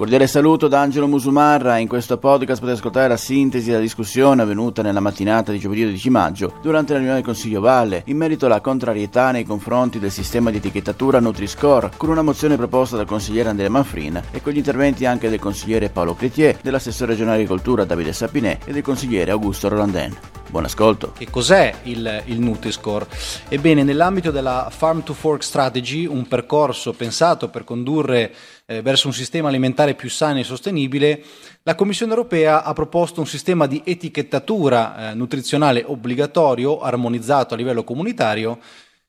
Cordiale saluto da Angelo Musumarra. In questo podcast potete ascoltare la sintesi della discussione avvenuta nella mattinata di giovedì 12 maggio durante la riunione del Consiglio Valle in merito alla contrarietà nei confronti del sistema di etichettatura Nutri-Score con una mozione proposta dal consigliere Andrea Manfrin e con gli interventi anche del consigliere Paolo Cretier, dell'assessore regionale agricoltura Davide Sapinè e del consigliere Augusto Rolandin. Buon ascolto. Che cos'è il, il Nutri-Score? Ebbene, nell'ambito della Farm to Fork Strategy, un percorso pensato per condurre eh, verso un sistema alimentare più sano e sostenibile, la Commissione europea ha proposto un sistema di etichettatura eh, nutrizionale obbligatorio, armonizzato a livello comunitario,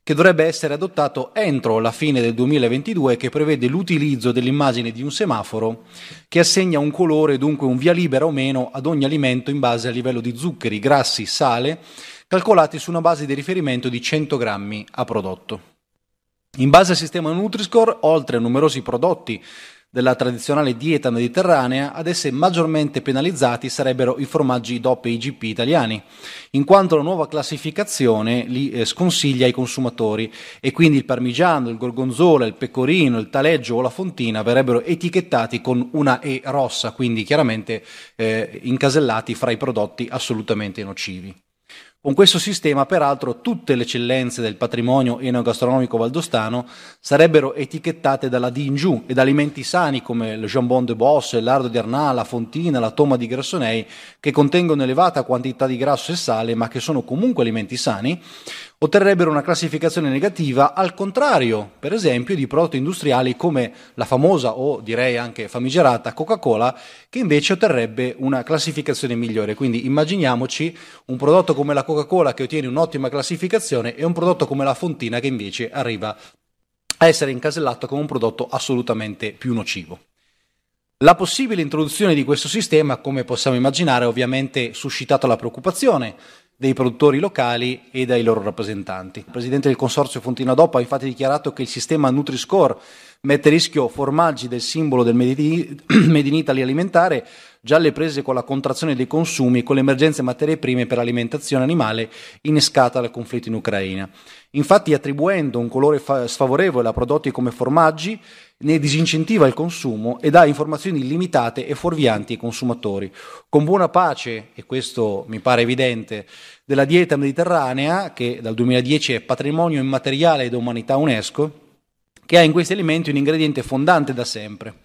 che dovrebbe essere adottato entro la fine del 2022 che prevede l'utilizzo dell'immagine di un semaforo che assegna un colore, dunque un via libera o meno ad ogni alimento in base al livello di zuccheri, grassi, sale, calcolati su una base di riferimento di 100 grammi a prodotto. In base al sistema Nutri-Score, oltre a numerosi prodotti della tradizionale dieta mediterranea, ad essere maggiormente penalizzati sarebbero i formaggi DOP e IGP italiani, in quanto la nuova classificazione li eh, sconsiglia ai consumatori e quindi il parmigiano, il gorgonzola, il pecorino, il taleggio o la fontina verrebbero etichettati con una E rossa, quindi chiaramente eh, incasellati fra i prodotti assolutamente nocivi. Con questo sistema, peraltro, tutte le eccellenze del patrimonio enogastronomico valdostano sarebbero etichettate dalla D in giù ed alimenti sani come il jambon de Boss, il lardo di Arnà, la fontina, la toma di Grassonei, che contengono elevata quantità di grasso e sale, ma che sono comunque alimenti sani, otterrebbero una classificazione negativa, al contrario, per esempio, di prodotti industriali come la famosa o direi anche famigerata Coca-Cola, che invece otterrebbe una classificazione migliore. Quindi immaginiamoci un prodotto come la Coca-Cola che ottiene un'ottima classificazione e un prodotto come la Fontina che invece arriva a essere incasellato come un prodotto assolutamente più nocivo. La possibile introduzione di questo sistema, come possiamo immaginare, ha ovviamente suscitato la preoccupazione dei produttori locali e dai loro rappresentanti. Il presidente del consorzio Fontina DOP ha infatti dichiarato che il sistema Nutri-Score mette a rischio formaggi del simbolo del Made in Italy alimentare, già alle prese con la contrazione dei consumi e con le emergenze materie prime per alimentazione animale innescata dal conflitto in Ucraina. Infatti, attribuendo un colore fa- sfavorevole a prodotti come formaggi, ne disincentiva il consumo e dà informazioni limitate e fuorvianti ai consumatori. Con buona pace, e questo mi pare evidente, della dieta mediterranea, che dal 2010 è patrimonio immateriale dell'umanità UNESCO, che ha in questi alimenti un ingrediente fondante da sempre.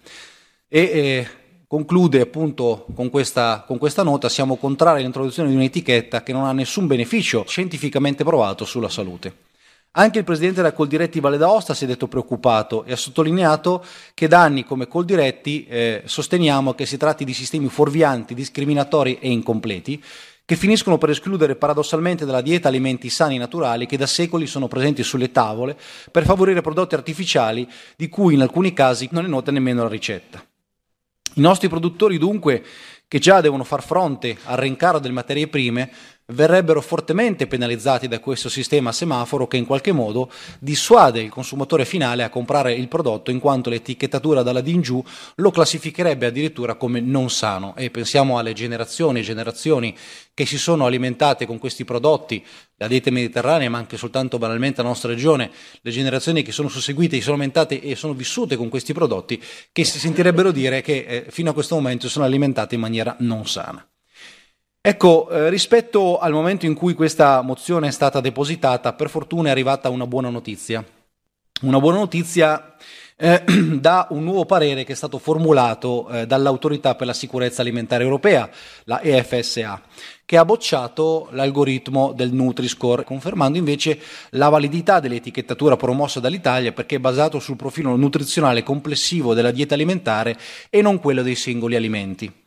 E eh, conclude appunto con questa, con questa nota, siamo contrari all'introduzione di un'etichetta che non ha nessun beneficio scientificamente provato sulla salute. Anche il presidente della Coldiretti Valle d'Aosta si è detto preoccupato e ha sottolineato che da anni come Coldiretti eh, sosteniamo che si tratti di sistemi fuorvianti, discriminatori e incompleti che finiscono per escludere paradossalmente dalla dieta alimenti sani e naturali che da secoli sono presenti sulle tavole per favorire prodotti artificiali di cui in alcuni casi non è nota nemmeno la ricetta. I nostri produttori dunque, che già devono far fronte al rincaro delle materie prime, verrebbero fortemente penalizzati da questo sistema semaforo che in qualche modo dissuade il consumatore finale a comprare il prodotto in quanto l'etichettatura dalla D in giù lo classificherebbe addirittura come non sano e pensiamo alle generazioni e generazioni che si sono alimentate con questi prodotti, la dieta mediterranea ma anche soltanto banalmente la nostra regione, le generazioni che sono susseguite, si sono alimentate e sono vissute con questi prodotti che si sentirebbero dire che eh, fino a questo momento sono alimentate in maniera non sana. Ecco, eh, rispetto al momento in cui questa mozione è stata depositata, per fortuna è arrivata una buona notizia. Una buona notizia eh, da un nuovo parere che è stato formulato eh, dall'Autorità per la sicurezza alimentare europea, la EFSA, che ha bocciato l'algoritmo del Nutri-Score, confermando invece la validità dell'etichettatura promossa dall'Italia perché è basato sul profilo nutrizionale complessivo della dieta alimentare e non quello dei singoli alimenti.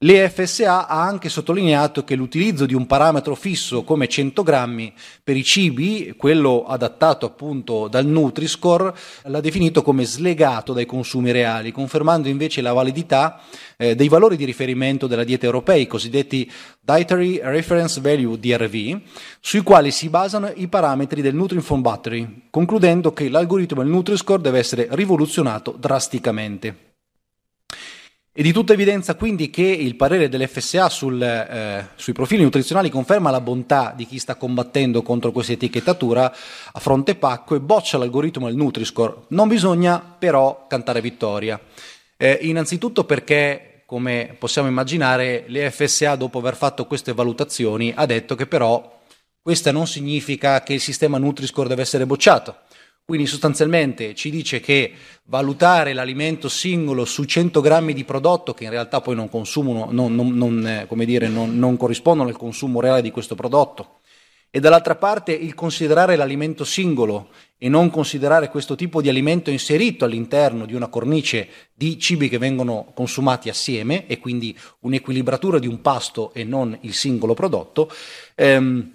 L'EFSA ha anche sottolineato che l'utilizzo di un parametro fisso come 100 grammi per i cibi, quello adattato appunto dal Nutri-Score, l'ha definito come slegato dai consumi reali, confermando invece la validità eh, dei valori di riferimento della dieta europea, i cosiddetti Dietary Reference Value DRV, sui quali si basano i parametri del Nutri-Inform Battery, concludendo che l'algoritmo del Nutri-Score deve essere rivoluzionato drasticamente. È di tutta evidenza quindi che il parere dell'FSA sul, eh, sui profili nutrizionali conferma la bontà di chi sta combattendo contro questa etichettatura a fronte pacco e boccia l'algoritmo del Nutri-Score. Non bisogna però cantare vittoria. Eh, innanzitutto perché, come possiamo immaginare, l'FSA dopo aver fatto queste valutazioni ha detto che però questo non significa che il sistema Nutri-Score deve essere bocciato quindi sostanzialmente ci dice che valutare l'alimento singolo su 100 grammi di prodotto, che in realtà poi non, consumano, non, non, non, eh, dire, corrispondono al consumo reale di questo prodotto, e dall'altra parte il considerare l'alimento singolo e non considerare questo tipo di alimento inserito all'interno di una cornice di cibi che vengono consumati assieme e quindi un'equilibratura di un pasto e non il singolo prodotto. Ehm,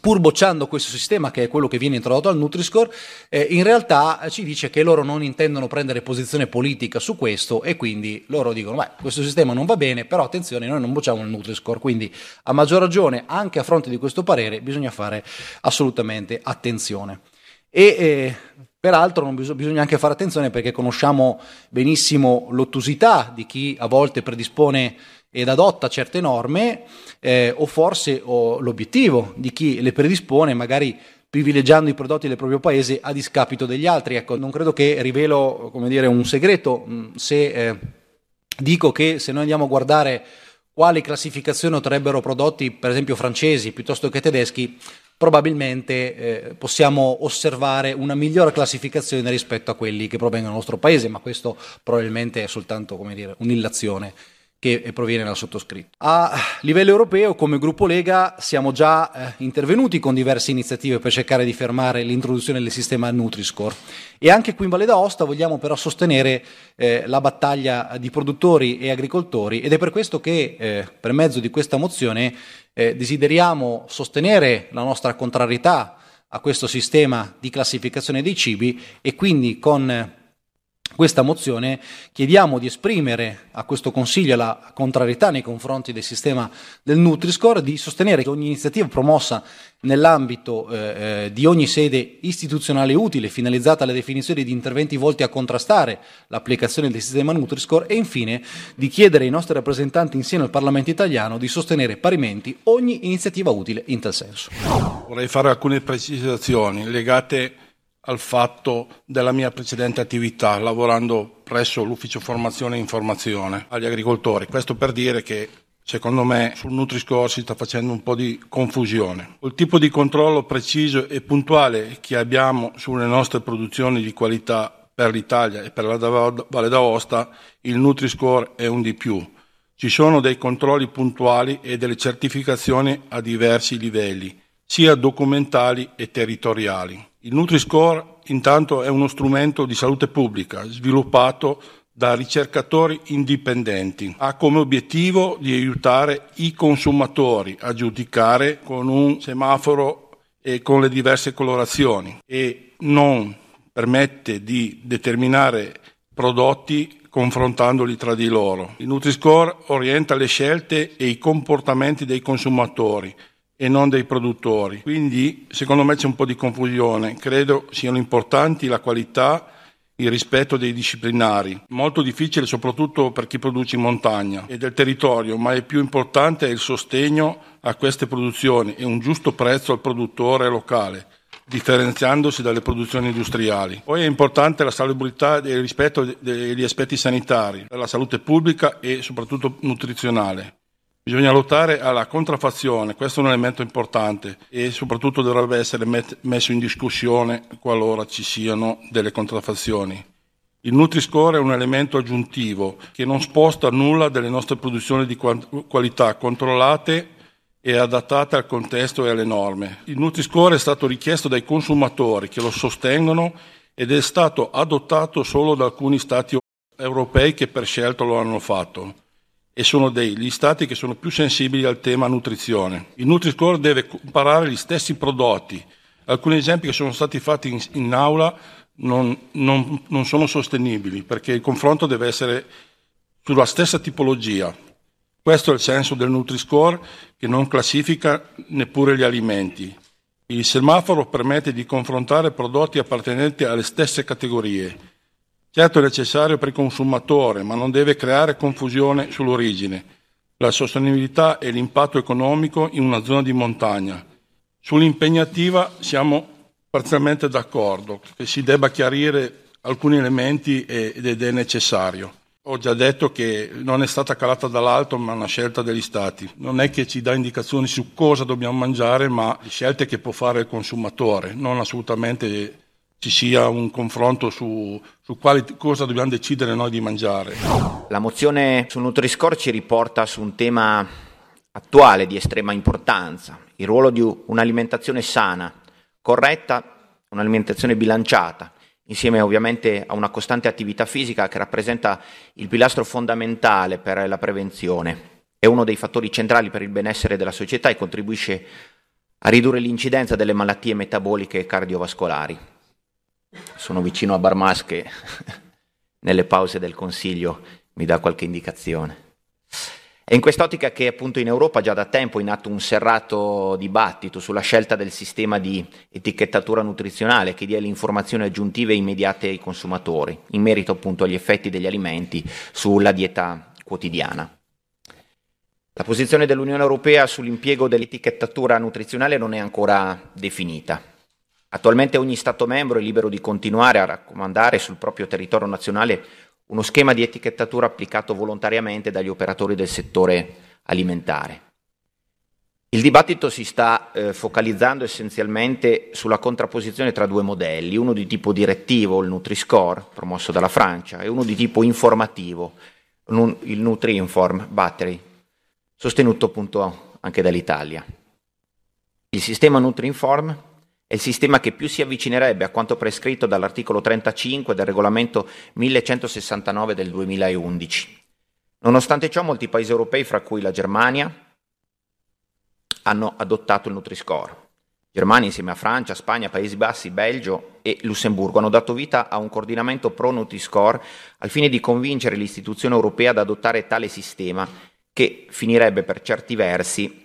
pur bocciando questo sistema che è quello che viene introdotto al Nutri-Score, eh, in realtà ci dice che loro non intendono prendere posizione politica su questo e quindi loro dicono beh questo sistema non va bene, però attenzione noi non bocciamo il Nutri-Score, quindi a maggior ragione anche a fronte di questo parere bisogna fare assolutamente attenzione. E eh, peraltro bis- bisogna anche fare attenzione perché conosciamo benissimo l'ottusità di chi a volte predispone ed adotta certe norme eh, o forse o l'obiettivo di chi le predispone magari privilegiando i prodotti del proprio paese a discapito degli altri. Ecco, non credo che rivelo dire, un segreto mm, se eh, dico che se noi andiamo a guardare quali classificazioni otterrebbero prodotti, per esempio francesi piuttosto che tedeschi, probabilmente eh, possiamo osservare una migliore classificazione rispetto a quelli che provengono dal nostro paese, ma questo probabilmente è soltanto dire, un'illazione che proviene dal sottoscritto. A livello europeo, come gruppo Lega, siamo già eh, intervenuti con diverse iniziative per cercare di fermare l'introduzione del sistema Nutri-Score e anche qui in Valle d'Aosta vogliamo però sostenere eh, la battaglia di produttori e agricoltori ed è per questo che eh, per mezzo di questa mozione eh, desideriamo sostenere la nostra contrarietà a questo sistema di classificazione dei cibi e quindi con questa mozione chiediamo di esprimere a questo Consiglio la contrarietà nei confronti del sistema del Nutri-Score, di sostenere che ogni iniziativa promossa nell'ambito eh, eh, di ogni sede istituzionale utile finalizzata alla definizione di interventi volti a contrastare l'applicazione del sistema Nutri-Score e infine di chiedere ai nostri rappresentanti insieme al Parlamento italiano di sostenere parimenti ogni iniziativa utile in tal senso. Vorrei fare alcune precisazioni legate al fatto della mia precedente attività lavorando presso l'ufficio formazione e informazione agli agricoltori. Questo per dire che secondo me sul Nutri-Score si sta facendo un po' di confusione. Il tipo di controllo preciso e puntuale che abbiamo sulle nostre produzioni di qualità per l'Italia e per la Valle d'Aosta, il Nutri-Score è un di più. Ci sono dei controlli puntuali e delle certificazioni a diversi livelli, sia documentali e territoriali. Il Nutri-Score intanto è uno strumento di salute pubblica sviluppato da ricercatori indipendenti. Ha come obiettivo di aiutare i consumatori a giudicare con un semaforo e con le diverse colorazioni e non permette di determinare prodotti confrontandoli tra di loro. Il Nutri-Score orienta le scelte e i comportamenti dei consumatori e non dei produttori. Quindi secondo me c'è un po' di confusione. Credo siano importanti la qualità il rispetto dei disciplinari, molto difficile soprattutto per chi produce in montagna e del territorio, ma il più importante è il sostegno a queste produzioni e un giusto prezzo al produttore locale, differenziandosi dalle produzioni industriali. Poi è importante la salubrità e il rispetto degli aspetti sanitari, per la salute pubblica e soprattutto nutrizionale. Bisogna lottare alla contraffazione, questo è un elemento importante e soprattutto dovrebbe essere met- messo in discussione qualora ci siano delle contraffazioni. Il Nutri-Score è un elemento aggiuntivo che non sposta nulla delle nostre produzioni di qualità controllate e adattate al contesto e alle norme. Il Nutri-Score è stato richiesto dai consumatori che lo sostengono ed è stato adottato solo da alcuni stati europei che per scelta lo hanno fatto e sono degli stati che sono più sensibili al tema nutrizione. Il Nutri-Score deve comparare gli stessi prodotti. Alcuni esempi che sono stati fatti in, in aula non, non, non sono sostenibili perché il confronto deve essere sulla stessa tipologia. Questo è il senso del Nutri-Score che non classifica neppure gli alimenti. Il semaforo permette di confrontare prodotti appartenenti alle stesse categorie Certo è necessario per il consumatore, ma non deve creare confusione sull'origine, la sostenibilità e l'impatto economico in una zona di montagna. Sull'impegnativa siamo parzialmente d'accordo, che si debba chiarire alcuni elementi ed è necessario. Ho già detto che non è stata calata dall'alto, ma una scelta degli Stati. Non è che ci dà indicazioni su cosa dobbiamo mangiare, ma scelte che può fare il consumatore, non assolutamente ci sia un confronto su, su quali, cosa dobbiamo decidere noi di mangiare. La mozione su Nutri-Score ci riporta su un tema attuale di estrema importanza, il ruolo di un'alimentazione sana, corretta, un'alimentazione bilanciata insieme ovviamente a una costante attività fisica che rappresenta il pilastro fondamentale per la prevenzione. È uno dei fattori centrali per il benessere della società e contribuisce a ridurre l'incidenza delle malattie metaboliche e cardiovascolari. Sono vicino a Barmas che nelle pause del Consiglio mi dà qualche indicazione. È in quest'ottica che appunto in Europa già da tempo è in atto un serrato dibattito sulla scelta del sistema di etichettatura nutrizionale che dia le informazioni aggiuntive e immediate ai consumatori, in merito appunto agli effetti degli alimenti sulla dieta quotidiana. La posizione dell'Unione Europea sull'impiego dell'etichettatura nutrizionale non è ancora definita. Attualmente ogni Stato membro è libero di continuare a raccomandare sul proprio territorio nazionale uno schema di etichettatura applicato volontariamente dagli operatori del settore alimentare. Il dibattito si sta eh, focalizzando essenzialmente sulla contrapposizione tra due modelli, uno di tipo direttivo, il Nutri-Score, promosso dalla Francia, e uno di tipo informativo, il Nutri-Inform Battery, sostenuto appunto anche dall'Italia. Il sistema Nutri-Inform è il sistema che più si avvicinerebbe a quanto prescritto dall'articolo 35 del regolamento 1169 del 2011. Nonostante ciò, molti paesi europei, fra cui la Germania, hanno adottato il Nutri-Score. Germania, insieme a Francia, Spagna, Paesi Bassi, Belgio e Lussemburgo, hanno dato vita a un coordinamento pro Nutri-Score al fine di convincere l'istituzione europea ad adottare tale sistema che finirebbe per certi versi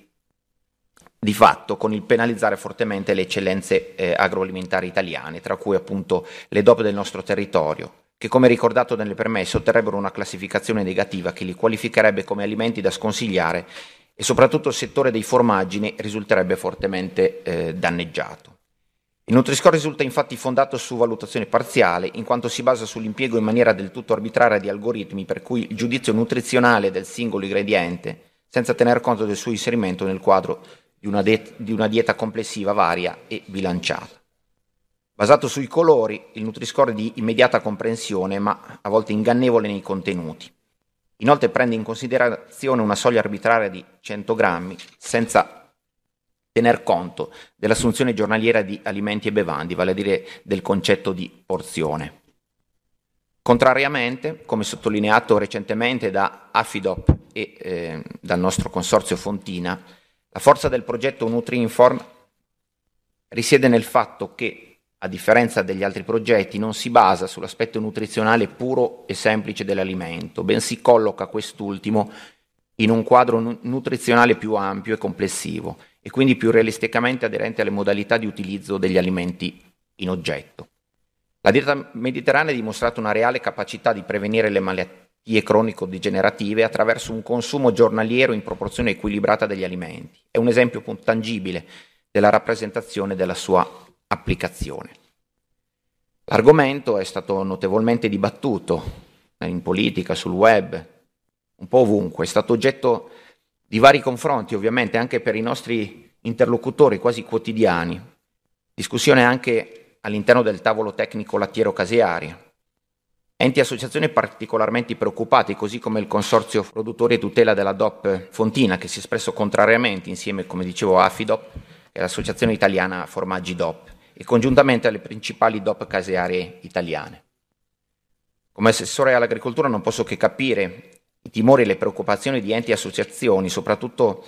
di fatto con il penalizzare fortemente le eccellenze eh, agroalimentari italiane, tra cui appunto le DOP del nostro territorio, che come ricordato nelle premesse otterrebbero una classificazione negativa che li qualificherebbe come alimenti da sconsigliare e soprattutto il settore dei formaggi ne risulterebbe fortemente eh, danneggiato. Il Nutri-Score risulta infatti fondato su valutazione parziale, in quanto si basa sull'impiego in maniera del tutto arbitraria di algoritmi per cui il giudizio nutrizionale del singolo ingrediente, senza tener conto del suo inserimento nel quadro di una, de- di una dieta complessiva varia e bilanciata. Basato sui colori, il Nutri-Score è di immediata comprensione, ma a volte ingannevole nei contenuti. Inoltre prende in considerazione una soglia arbitraria di 100 grammi, senza tener conto dell'assunzione giornaliera di alimenti e bevandi, vale a dire del concetto di porzione. Contrariamente, come sottolineato recentemente da Affidop e eh, dal nostro consorzio Fontina, la forza del progetto NutriInform risiede nel fatto che, a differenza degli altri progetti, non si basa sull'aspetto nutrizionale puro e semplice dell'alimento, bensì colloca quest'ultimo in un quadro nutrizionale più ampio e complessivo e quindi più realisticamente aderente alle modalità di utilizzo degli alimenti in oggetto. La dieta mediterranea ha dimostrato una reale capacità di prevenire le malattie malattie cronico-degenerative attraverso un consumo giornaliero in proporzione equilibrata degli alimenti. È un esempio tangibile della rappresentazione della sua applicazione. L'argomento è stato notevolmente dibattuto in politica, sul web, un po' ovunque, è stato oggetto di vari confronti, ovviamente anche per i nostri interlocutori quasi quotidiani, discussione anche all'interno del tavolo tecnico lattiero-casearia, Enti e associazioni particolarmente preoccupati, così come il Consorzio Produttori e Tutela della DOP Fontina, che si è espresso contrariamente insieme, come dicevo, a Affidop e l'Associazione Italiana Formaggi DOP, e congiuntamente alle principali DOP casearie italiane. Come assessore all'agricoltura non posso che capire i timori e le preoccupazioni di enti e associazioni, soprattutto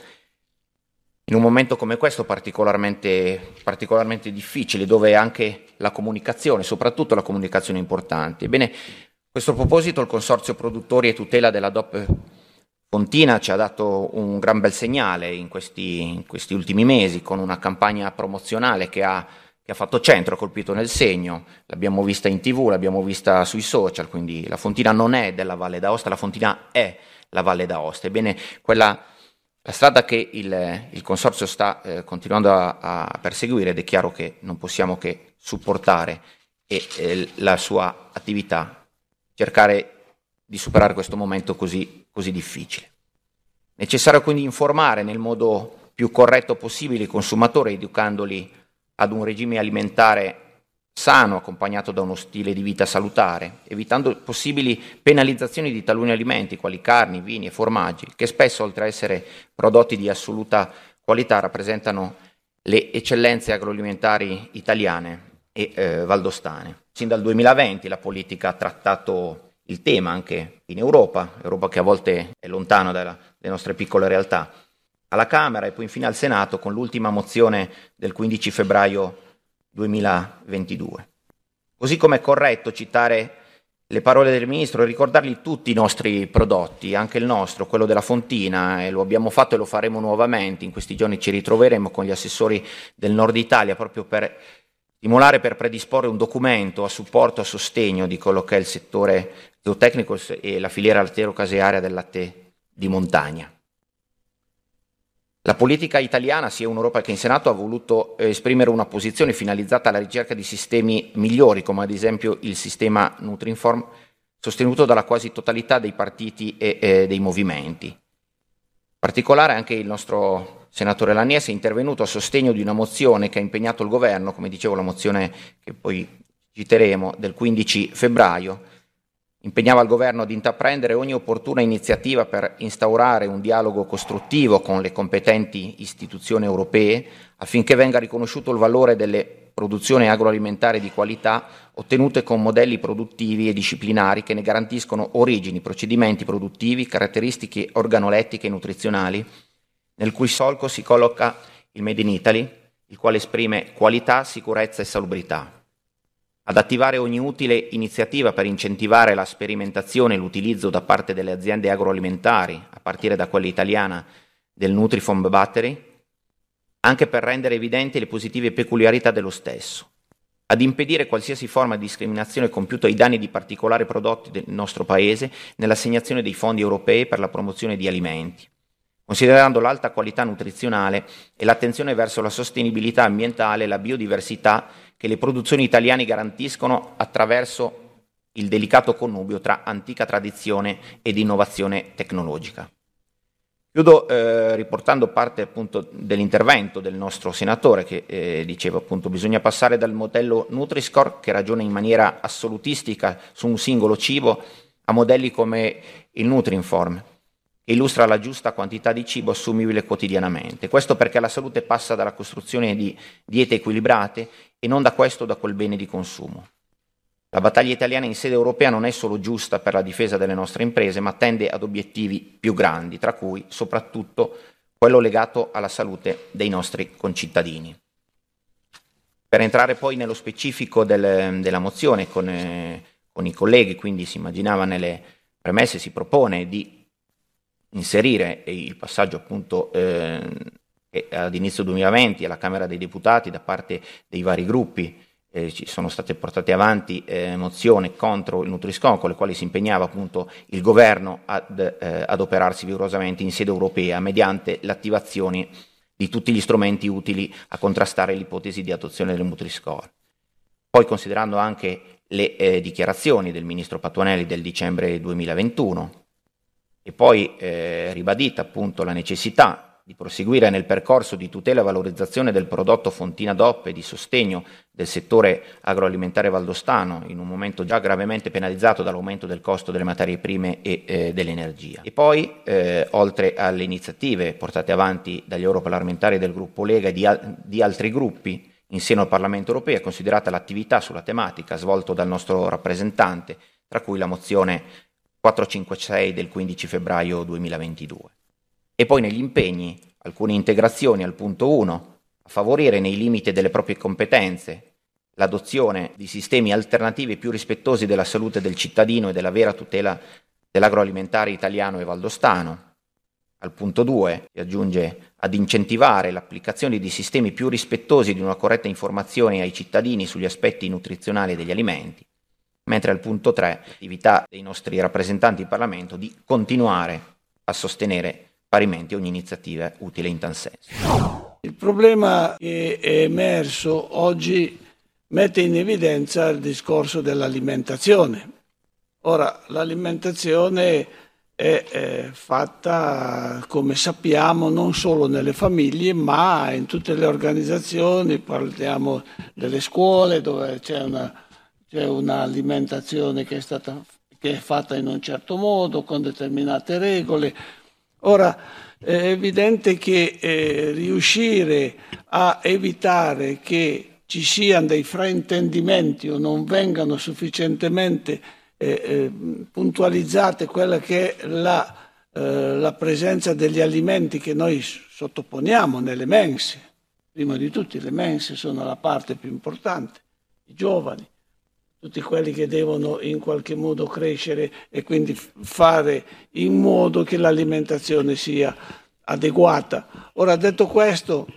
in un momento come questo particolarmente, particolarmente difficile, dove anche la comunicazione, soprattutto la comunicazione importante. Ebbene, a questo proposito il Consorzio Produttori e Tutela della DOP Fontina ci ha dato un gran bel segnale in questi, in questi ultimi mesi con una campagna promozionale che ha, che ha fatto centro, ha colpito nel segno, l'abbiamo vista in tv, l'abbiamo vista sui social, quindi la Fontina non è della Valle d'Aosta, la Fontina è la Valle d'Aosta. Ebbene, quella, la strada che il, il Consorzio sta eh, continuando a, a, perseguire ed è chiaro che non possiamo che supportare e, eh, la sua attività, cercare di superare questo momento così, così difficile. Necessario quindi informare nel modo più corretto possibile i consumatori, educandoli ad un regime alimentare sano accompagnato da uno stile di vita salutare, evitando possibili penalizzazioni di taluni alimenti quali carni, vini e formaggi, che spesso oltre a essere prodotti di assoluta qualità rappresentano le eccellenze agroalimentari italiane e eh, valdostane. Sin dal 2020 la politica ha trattato il tema anche in Europa, Europa che a volte è lontana dalle nostre piccole realtà, alla Camera e poi infine al Senato con l'ultima mozione del 15 febbraio 2022. Così come è corretto citare le parole del Ministro ricordargli tutti i nostri prodotti, anche il nostro, quello della Fontina, e lo abbiamo fatto e lo faremo nuovamente. In questi giorni ci ritroveremo con gli assessori del Nord Italia proprio per stimolare, per predisporre un documento a supporto, a sostegno di quello che è il settore zootecnico e la filiera lattiero-casearia del latte di montagna. La politica italiana, sia in Europa che in Senato, ha voluto eh, esprimere una posizione finalizzata alla ricerca di sistemi migliori, come ad esempio il sistema Nutrinform, sostenuto dalla quasi totalità dei partiti e eh, dei movimenti. In particolare anche il nostro senatore Lanies è intervenuto a sostegno di una mozione che ha impegnato il governo, come dicevo la mozione che poi citeremo del 15 febbraio, impegnava il governo ad intraprendere ogni opportuna iniziativa per instaurare un dialogo costruttivo con le competenti istituzioni europee affinché venga riconosciuto il valore delle produzioni agroalimentari di qualità ottenute con modelli produttivi e disciplinari che ne garantiscono origini, procedimenti produttivi, caratteristiche organolettiche e nutrizionali, nel cui solco si colloca il Made in Italy, il quale esprime qualità, sicurezza e salubrità ad attivare ogni utile iniziativa per incentivare la sperimentazione e l'utilizzo da parte delle aziende agroalimentari, a partire da quella italiana del Nutrifom Battery, anche per rendere evidenti le positive peculiarità dello stesso, ad impedire qualsiasi forma di discriminazione compiuta ai danni di particolari prodotti del nostro Paese nell'assegnazione dei fondi europei per la promozione di alimenti, considerando l'alta qualità nutrizionale e l'attenzione verso la sostenibilità ambientale e la biodiversità che le produzioni italiane garantiscono attraverso il delicato connubio tra antica tradizione ed innovazione tecnologica. Chiudo eh, riportando parte appunto dell'intervento del nostro senatore che eh, diceva appunto bisogna passare dal modello Nutri-Score che ragiona in maniera assolutistica su un singolo cibo a modelli come il Nutrinform illustra la giusta quantità di cibo assumibile quotidianamente. Questo perché la salute passa dalla costruzione di diete equilibrate e non da questo o da quel bene di consumo. La battaglia italiana in sede europea non è solo giusta per la difesa delle nostre imprese, ma tende ad obiettivi più grandi, tra cui soprattutto quello legato alla salute dei nostri concittadini. Per entrare poi nello specifico del, della mozione con, eh, con i colleghi, quindi si immaginava nelle premesse, si propone di inserire il passaggio appunto eh, ad inizio 2020 alla Camera dei Deputati da parte dei vari gruppi eh, ci sono state portate avanti eh, mozioni contro il Nutriscon con le quali si impegnava appunto il governo ad eh, adoperarsi vigorosamente in sede europea mediante l'attivazione di tutti gli strumenti utili a contrastare l'ipotesi di adozione del Nutri-Score. Poi considerando anche le eh, dichiarazioni del ministro Patuanelli del dicembre 2021 e poi eh, ribadita appunto la necessità di proseguire nel percorso di tutela e valorizzazione del prodotto Fontina DOP e di sostegno del settore agroalimentare valdostano in un momento già gravemente penalizzato dall'aumento del costo delle materie prime e eh, dell'energia. E poi, eh, oltre alle iniziative portate avanti dagli europarlamentari del gruppo Lega e di, al- di altri gruppi in seno al Parlamento europeo, è considerata l'attività sulla tematica svolta dal nostro rappresentante, tra cui la mozione 456 del 15 febbraio 2022. E poi negli impegni alcune integrazioni al punto 1, a favorire nei limiti delle proprie competenze l'adozione di sistemi alternativi più rispettosi della salute del cittadino e della vera tutela dell'agroalimentare italiano e valdostano, Al punto 2 si aggiunge ad incentivare l'applicazione di sistemi più rispettosi di una corretta informazione ai cittadini sugli aspetti nutrizionali degli alimenti, mentre al punto 3 l'attività dei nostri rappresentanti in Parlamento di continuare a sostenere parimenti ogni iniziativa utile in tal senso. Il problema che è emerso oggi mette in evidenza il discorso dell'alimentazione. Ora, l'alimentazione è, è, fatta, come sappiamo, non solo nelle famiglie, ma in tutte le organizzazioni, parliamo delle scuole dove c'è, una, c'è un'alimentazione che è, stata, che è fatta in un certo modo, con determinate regole. Ora, è evidente che eh, riuscire a evitare che ci siano dei fraintendimenti o non vengano sufficientemente eh, eh, puntualizzate quella che è la, eh, la, presenza degli alimenti che noi sottoponiamo nelle mense. Prima di tutti le mense sono la parte più importante, i giovani, tutti quelli che devono in qualche modo crescere e quindi fare in modo che l'alimentazione sia adeguata. Ora, detto questo,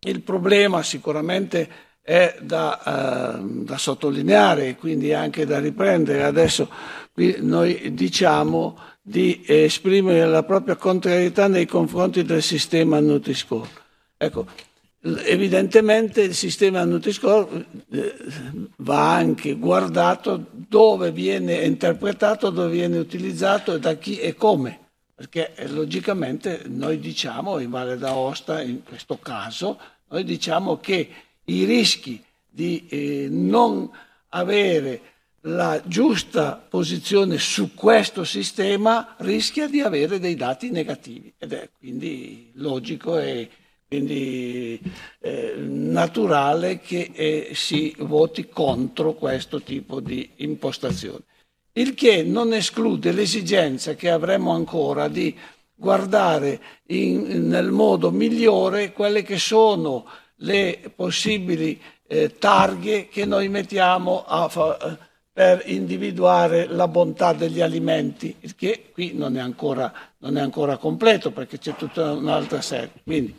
il problema sicuramente è da, uh, da sottolineare e quindi anche da riprendere. Adesso qui noi diciamo di esprimere la propria contrarietà nei confronti del sistema Nutri-Score. Ecco, evidentemente il sistema Nutri-Score eh, va anche guardato dove viene interpretato, dove viene utilizzato e da chi e come. Perché eh, logicamente noi diciamo, in Valle d'Aosta in questo caso, noi diciamo che i rischi di eh, non avere la giusta posizione su questo sistema rischia di avere dei dati negativi ed è quindi logico e quindi eh, naturale che eh, si voti contro questo tipo di impostazione. Il che non esclude l'esigenza che avremo ancora di guardare in, nel modo migliore quelle che sono le possibili eh, targhe che noi mettiamo a, a, per individuare la bontà degli alimenti, il che qui non è ancora, non è ancora completo perché c'è tutta un'altra serie. Quindi,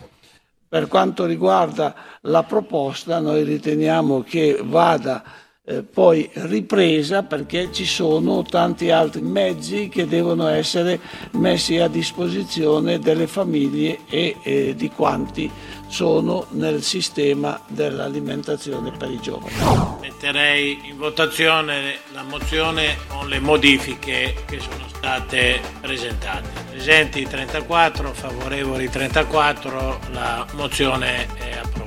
per quanto riguarda la proposta, noi riteniamo che vada eh, poi ripresa perché ci sono tanti altri mezzi che devono essere messi a disposizione delle famiglie e eh, di quanti sono nel sistema dell'alimentazione per i giovani. Metterei in votazione la mozione con le modifiche che sono state presentate. Presenti 34, favorevoli 34, la mozione è approvata.